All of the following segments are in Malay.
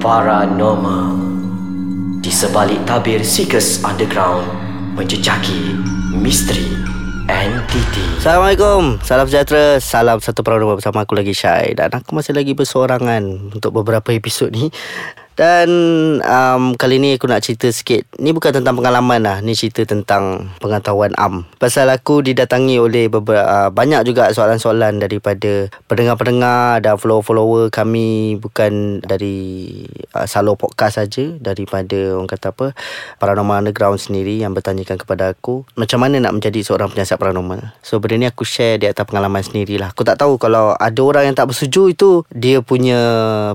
Paranormal. Di sebalik tabir Seekers Underground Menjejaki misteri entiti. Assalamualaikum. Salam sejahtera. Salam satu paranormal bersama aku lagi Syai. Dan aku masih lagi bersorangan Untuk beberapa episod ni dan um, kali ni aku nak cerita sikit. Ni bukan tentang pengalaman lah. Ni cerita tentang pengetahuan am. Pasal aku didatangi oleh beberapa, uh, Banyak juga soalan-soalan daripada Pendengar-pendengar dan follower-follower kami. Bukan dari uh, Salo Podcast saja Daripada orang kata apa Paranormal Underground sendiri Yang bertanyakan kepada aku Macam mana nak menjadi seorang penyiasat paranormal. So benda ni aku share di atas pengalaman sendirilah Aku tak tahu kalau ada orang yang tak bersetuju itu Dia punya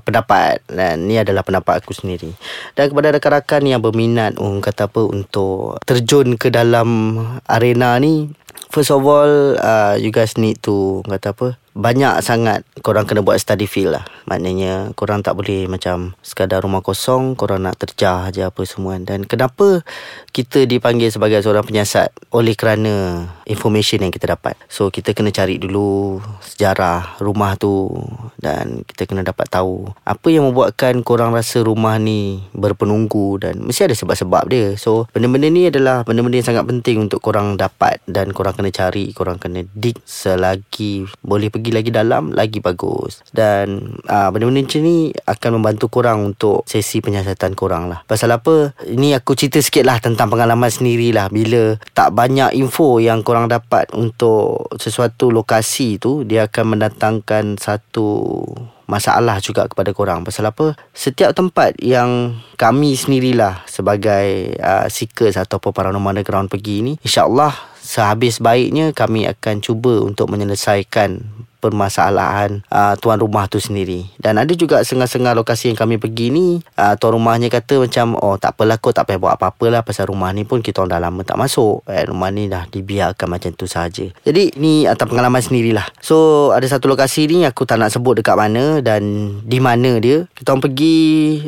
pendapat. Dan ni adalah pendapat aku sendiri. Dan kepada rakan-rakan yang berminat um, kata apa untuk terjun ke dalam arena ni first of all uh, you guys need to kata apa banyak sangat korang kena buat study field lah. Maknanya korang tak boleh macam sekadar rumah kosong, korang nak terjah je apa semua. Dan kenapa kita dipanggil sebagai seorang penyiasat? Oleh kerana information yang kita dapat. So kita kena cari dulu sejarah rumah tu dan kita kena dapat tahu apa yang membuatkan korang rasa rumah ni berpenunggu dan mesti ada sebab-sebab dia. So benda-benda ni adalah benda-benda yang sangat penting untuk korang dapat dan korang kena cari, korang kena dig selagi boleh pergi pergi lagi dalam lagi bagus. Dan uh, benda-benda macam ni akan membantu korang untuk sesi penyiasatan korang lah. Pasal apa? Ini aku cerita sikit lah tentang pengalaman sendiri lah. Bila tak banyak info yang korang dapat untuk sesuatu lokasi tu dia akan mendatangkan satu masalah juga kepada korang. Pasal apa? Setiap tempat yang kami sendirilah sebagai uh, seekers ataupun paranormal underground pergi ni insyaallah sehabis baiknya kami akan cuba untuk menyelesaikan permasalahan uh, tuan rumah tu sendiri. Dan ada juga sengah-sengah lokasi yang kami pergi ni, uh, tuan rumahnya kata macam, oh tak apalah kau tak payah buat apa-apa lah pasal rumah ni pun kita dah lama tak masuk. Eh, rumah ni dah dibiarkan macam tu saja. Jadi ni atas pengalaman sendirilah. So ada satu lokasi ni aku tak nak sebut dekat mana dan di mana dia. Kita orang pergi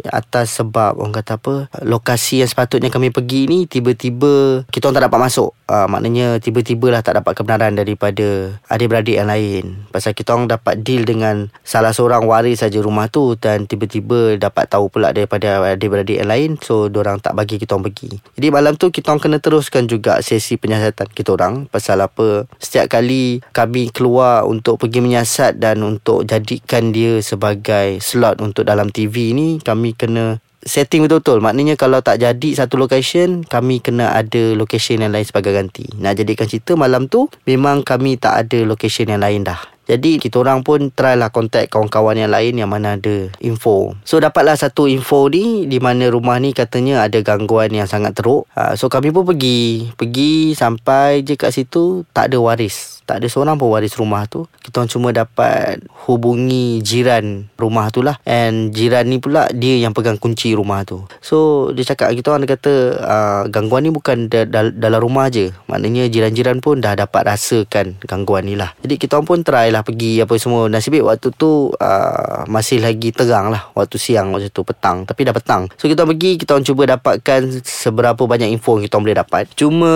atas sebab orang kata apa, lokasi yang sepatutnya kami pergi ni tiba-tiba kita orang tak dapat masuk. Uh, maknanya tiba-tiba lah tak dapat kebenaran daripada adik-beradik yang lain. Pasal pasal kita orang dapat deal dengan salah seorang waris saja rumah tu dan tiba-tiba dapat tahu pula daripada adik-beradik yang lain so orang tak bagi kita orang pergi. Jadi malam tu kita orang kena teruskan juga sesi penyiasatan kita orang pasal apa setiap kali kami keluar untuk pergi menyiasat dan untuk jadikan dia sebagai slot untuk dalam TV ni kami kena setting betul-betul. Maknanya kalau tak jadi satu location Kami kena ada location yang lain sebagai ganti. Nak jadikan cerita malam tu Memang kami tak ada location yang lain dah jadi kita orang pun try lah contact kawan-kawan yang lain yang mana ada info. So dapatlah satu info ni di mana rumah ni katanya ada gangguan yang sangat teruk. Uh, so kami pun pergi. Pergi sampai je kat situ tak ada waris. Tak ada seorang pun waris rumah tu. Kita cuma dapat hubungi jiran rumah tu lah. And jiran ni pula dia yang pegang kunci rumah tu. So dia cakap kita orang dia kata uh, gangguan ni bukan da- da- dalam rumah je. Maknanya jiran-jiran pun dah dapat rasakan gangguan ni lah. Jadi kita pun try lah pergi apa semua nasib baik waktu tu uh, masih lagi terang lah waktu siang waktu tu petang tapi dah petang so kita pergi kita cuba dapatkan seberapa banyak info yang kita boleh dapat cuma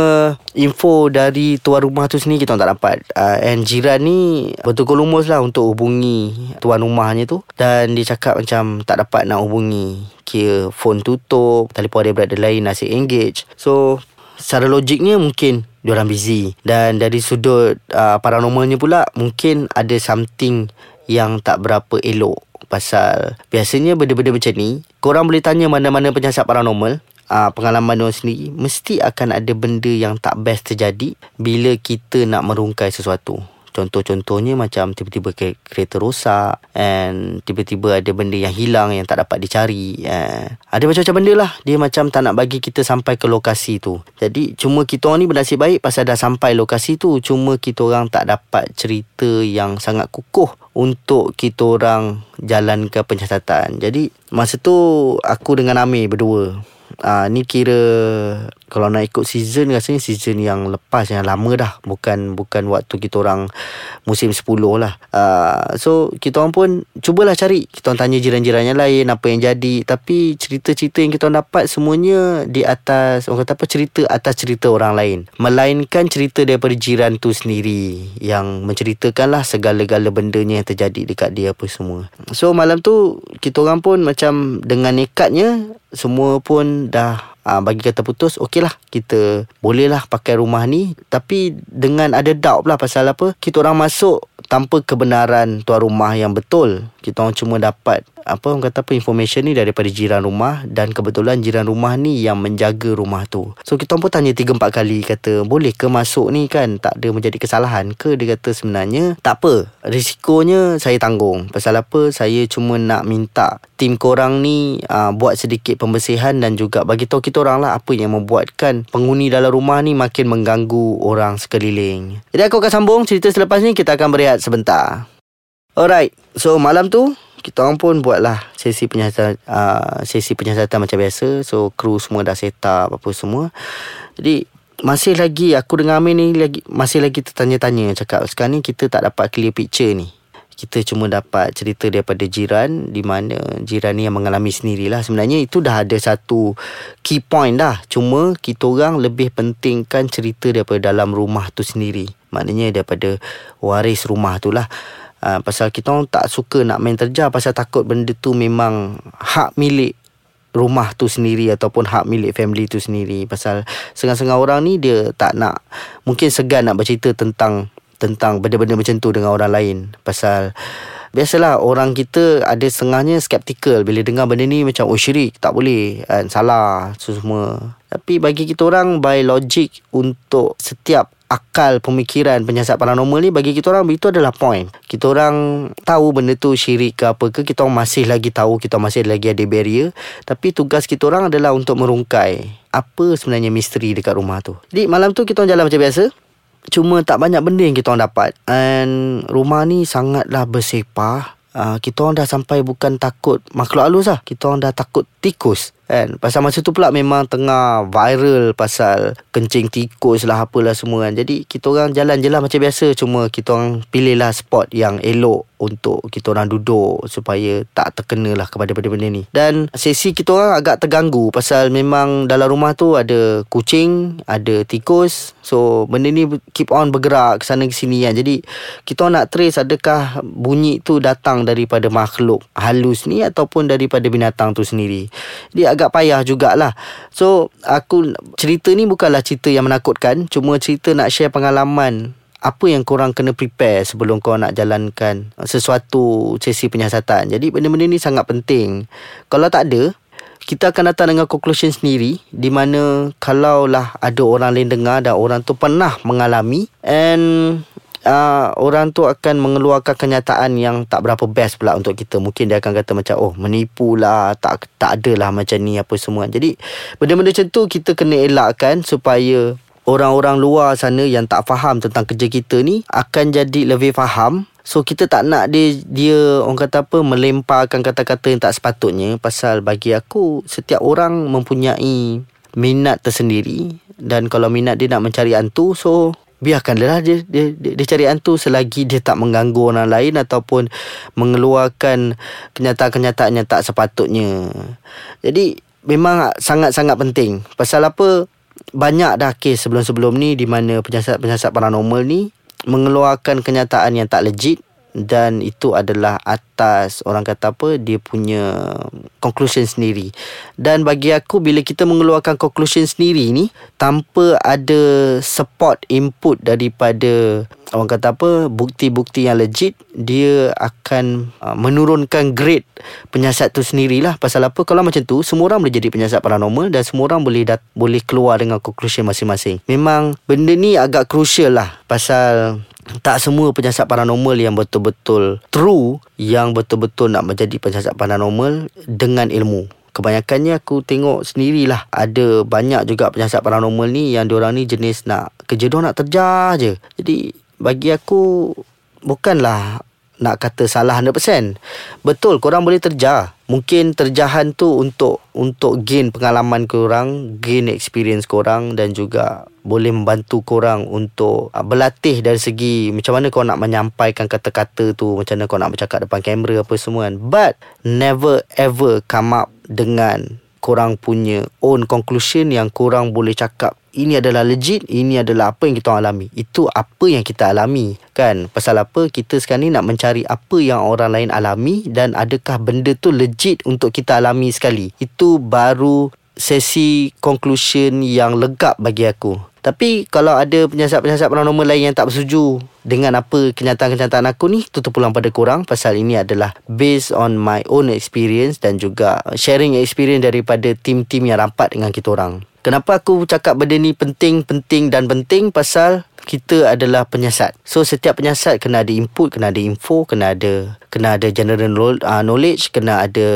info dari tuan rumah tu sendiri kita tak dapat uh, and jiran ni betul lumus lah untuk hubungi tuan rumahnya tu. Dan dia cakap macam tak dapat nak hubungi. Kira phone tutup telefon dia berada lain nasi engage. So secara logiknya mungkin diorang busy. Dan dari sudut uh, paranormalnya pula mungkin ada something yang tak berapa elok. Pasal biasanya benda-benda macam ni korang boleh tanya mana-mana penyiasat paranormal uh, pengalaman diorang sendiri mesti akan ada benda yang tak best terjadi bila kita nak merungkai sesuatu Contoh-contohnya macam tiba-tiba kereta rosak and tiba-tiba ada benda yang hilang yang tak dapat dicari. Eh. Ada macam-macam benda lah. Dia macam tak nak bagi kita sampai ke lokasi tu. Jadi cuma kita orang ni bernasib baik pasal dah sampai lokasi tu. Cuma kita orang tak dapat cerita yang sangat kukuh untuk kita orang jalan ke pencatatan. Jadi masa tu aku dengan Amir berdua uh, Ni kira Kalau nak ikut season Rasanya season yang lepas Yang lama dah. Bukan bukan waktu kita orang Musim 10 lah. Uh, So kita orang pun Cubalah cari. Kita orang tanya jiran-jiran yang lain Apa yang jadi. Tapi cerita-cerita yang kita orang dapat Semuanya Di atas Orang kata apa Cerita atas cerita orang lain. Melainkan cerita daripada jiran tu sendiri Yang menceritakan lah Segala-gala bendanya yang terjadi Dekat dia apa semua. So malam tu Kita orang pun macam Dengan nekatnya semua pun dah uh, bagi kata putus okey lah kita bolehlah pakai rumah ni. Tapi dengan ada doubt lah pasal apa kita orang masuk tanpa kebenaran tuan rumah yang betul kita orang cuma dapat apa orang kata apa information ni daripada jiran rumah dan kebetulan jiran rumah ni yang menjaga rumah tu. So kita pun tanya 3 4 kali kata boleh ke masuk ni kan tak ada menjadi kesalahan ke dia kata sebenarnya tak apa risikonya saya tanggung. Pasal apa saya cuma nak minta tim korang ni uh, buat sedikit pembersihan dan juga bagi tahu kita orang lah apa yang membuatkan penghuni dalam rumah ni makin mengganggu orang sekeliling. Jadi aku akan sambung cerita selepas ni kita akan berehat sebentar. Alright, so malam tu kita orang pun buatlah sesi penyiasatan uh, sesi penyiasatan macam biasa. So kru semua dah set up apa semua. Jadi masih lagi aku dengan Amin ni lagi masih lagi tertanya-tanya cakap sekarang ni kita tak dapat clear picture ni. Kita cuma dapat cerita daripada jiran di mana jiran ni yang mengalami sendirilah. Sebenarnya itu dah ada satu key point dah. Cuma kita orang lebih pentingkan cerita daripada dalam rumah tu sendiri. Maknanya daripada waris rumah tu lah. Uh, pasal kita orang tak suka nak main terjar pasal takut benda tu memang hak milik rumah tu sendiri ataupun hak milik family tu sendiri. Pasal setengah-setengah orang ni dia tak nak mungkin segan nak bercerita tentang tentang benda-benda macam tu dengan orang lain. Pasal biasalah orang kita ada setengahnya skeptikal. Bila dengar benda ni macam oh syirik tak boleh kan salah semua. Tapi bagi kita orang by logic untuk setiap akal pemikiran penyiasat paranormal ni bagi kita orang itu adalah point. Kita orang tahu benda tu syirik ke apa ke kita orang masih lagi tahu kita masih lagi ada barrier tapi tugas kita orang adalah untuk merungkai apa sebenarnya misteri dekat rumah tu. Jadi malam tu kita orang jalan macam biasa. Cuma tak banyak benda yang kita orang dapat and rumah ni sangatlah bersepah. Uh, kita orang dah sampai bukan takut makhluk halus lah. Kita orang dah takut tikus kan? Pasal masa tu pula memang tengah viral pasal kencing tikus lah apalah semua kan. Jadi kita orang jalan je lah macam biasa. Cuma kita orang pilih lah spot yang elok untuk kita orang duduk supaya tak terkena lah kepada benda-benda ni. Dan sesi kita orang agak terganggu pasal memang dalam rumah tu ada kucing ada tikus. So benda ni keep on bergerak ke sana ke sini kan. Jadi kita nak trace adakah bunyi tu datang daripada makhluk halus ni ataupun daripada binatang tu sendiri. Jadi agak payah jugalah so aku cerita ni bukanlah cerita yang menakutkan cuma cerita nak share pengalaman apa yang korang kena prepare sebelum kau nak jalankan sesuatu sesi penyiasatan. Jadi benda-benda ni sangat penting. Kalau tak ada, kita akan datang dengan conclusion sendiri di mana kalaulah ada orang lain dengar dan orang tu pernah mengalami and uh, orang tu akan mengeluarkan kenyataan yang tak berapa best pula untuk kita. Mungkin dia akan kata macam oh menipu lah, tak tak adalah macam ni apa semua. Jadi benda-benda macam tu kita kena elakkan supaya orang-orang luar sana yang tak faham tentang kerja kita ni akan jadi lebih faham So kita tak nak dia dia orang kata apa melemparkan kata-kata yang tak sepatutnya pasal bagi aku setiap orang mempunyai minat tersendiri dan kalau minat dia nak mencari hantu so biarkanlah dia dia, dia dia cari hantu selagi dia tak mengganggu orang lain ataupun mengeluarkan kenyataan-kenyataan yang tak sepatutnya. Jadi memang sangat-sangat penting. Pasal apa? banyak dah kes sebelum-sebelum ni di mana penyiasat-penyiasat paranormal ni mengeluarkan kenyataan yang tak legit dan itu adalah atas orang kata apa dia punya conclusion sendiri. Dan bagi aku bila kita mengeluarkan conclusion sendiri ni tanpa ada support input daripada orang kata apa bukti-bukti yang legit dia akan uh, menurunkan grade penyiasat tu sendirilah. Pasal apa? Kalau macam tu semua orang boleh jadi penyiasat paranormal dan semua orang boleh dat- boleh keluar dengan conclusion masing-masing. Memang benda ni agak crucial lah. Pasal tak semua penyiasat paranormal yang betul-betul true yang betul-betul nak menjadi penyiasat paranormal dengan ilmu. Kebanyakannya aku tengok sendirilah ada banyak juga penyiasat paranormal ni yang diorang ni jenis nak kerja diorang nak terjar je. Jadi bagi aku bukanlah nak kata salah 100%. Betul korang boleh terjar. Mungkin terjahan tu untuk untuk gain pengalaman korang, gain experience korang dan juga boleh membantu korang untuk uh, berlatih dari segi macam mana kau nak menyampaikan kata-kata tu, macam mana kau nak bercakap depan kamera apa semua kan. But never ever come up dengan korang punya own conclusion yang korang boleh cakap ini adalah legit ini adalah apa yang kita alami. Itu apa yang kita alami kan? Pasal apa kita sekarang ni nak mencari apa yang orang lain alami dan adakah benda tu legit untuk kita alami sekali? Itu baru sesi conclusion yang legap bagi aku. Tapi kalau ada penyiasat-penyiasat paranormal lain yang tak bersetuju dengan apa kenyataan-kenyataan aku ni tu terpulang pada korang pasal ini adalah based on my own experience dan juga sharing experience daripada tim-tim yang rapat dengan kita orang. Kenapa aku cakap benda ni penting, penting dan penting pasal kita adalah penyiasat. So setiap penyiasat kena ada input, kena ada info, kena ada kena ada general uh, knowledge, kena ada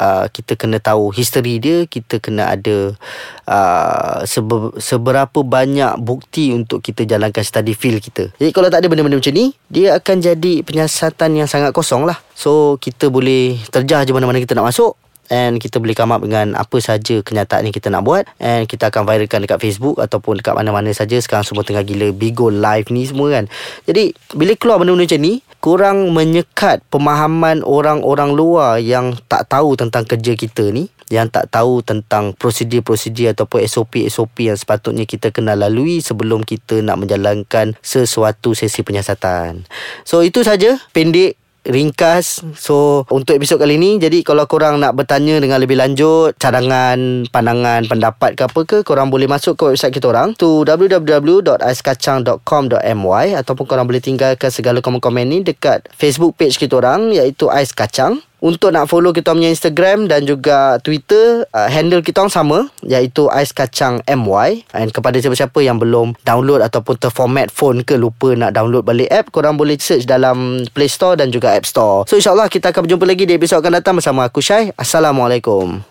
uh, kita kena tahu history dia, kita kena ada uh, sebe- seberapa banyak bukti untuk kita jalankan study field kita. Jadi kalau tak ada benda-benda macam ni, dia akan jadi penyiasatan yang sangat kosong lah. So kita boleh terjah je mana-mana kita nak masuk and kita boleh come up dengan apa saja kenyataan yang kita nak buat and kita akan viralkan dekat Facebook ataupun dekat mana-mana saja sekarang semua tengah gila Bigo live ni semua kan. Jadi bila keluar benda-benda macam ni kurang menyekat pemahaman orang-orang luar yang tak tahu tentang kerja kita ni yang tak tahu tentang prosedur-prosedur ataupun SOP-SOP yang sepatutnya kita kena lalui sebelum kita nak menjalankan sesuatu sesi penyiasatan. So itu saja pendek ringkas. So untuk episod kali ni Jadi kalau korang nak bertanya dengan lebih lanjut Cadangan, pandangan, pendapat ke apa ke Korang boleh masuk ke website kita orang Tu www.aiskacang.com.my Ataupun korang boleh tinggalkan segala komen-komen ni Dekat Facebook page kita orang Iaitu Ais Kacang untuk nak follow kita punya Instagram dan juga Twitter uh, handle kita orang sama iaitu Ais Kacang MY and kepada siapa-siapa yang belum download ataupun terformat phone ke lupa nak download balik app korang boleh search dalam Play Store dan juga App Store. So insyaallah kita akan berjumpa lagi di episod akan datang bersama aku Syai. Assalamualaikum.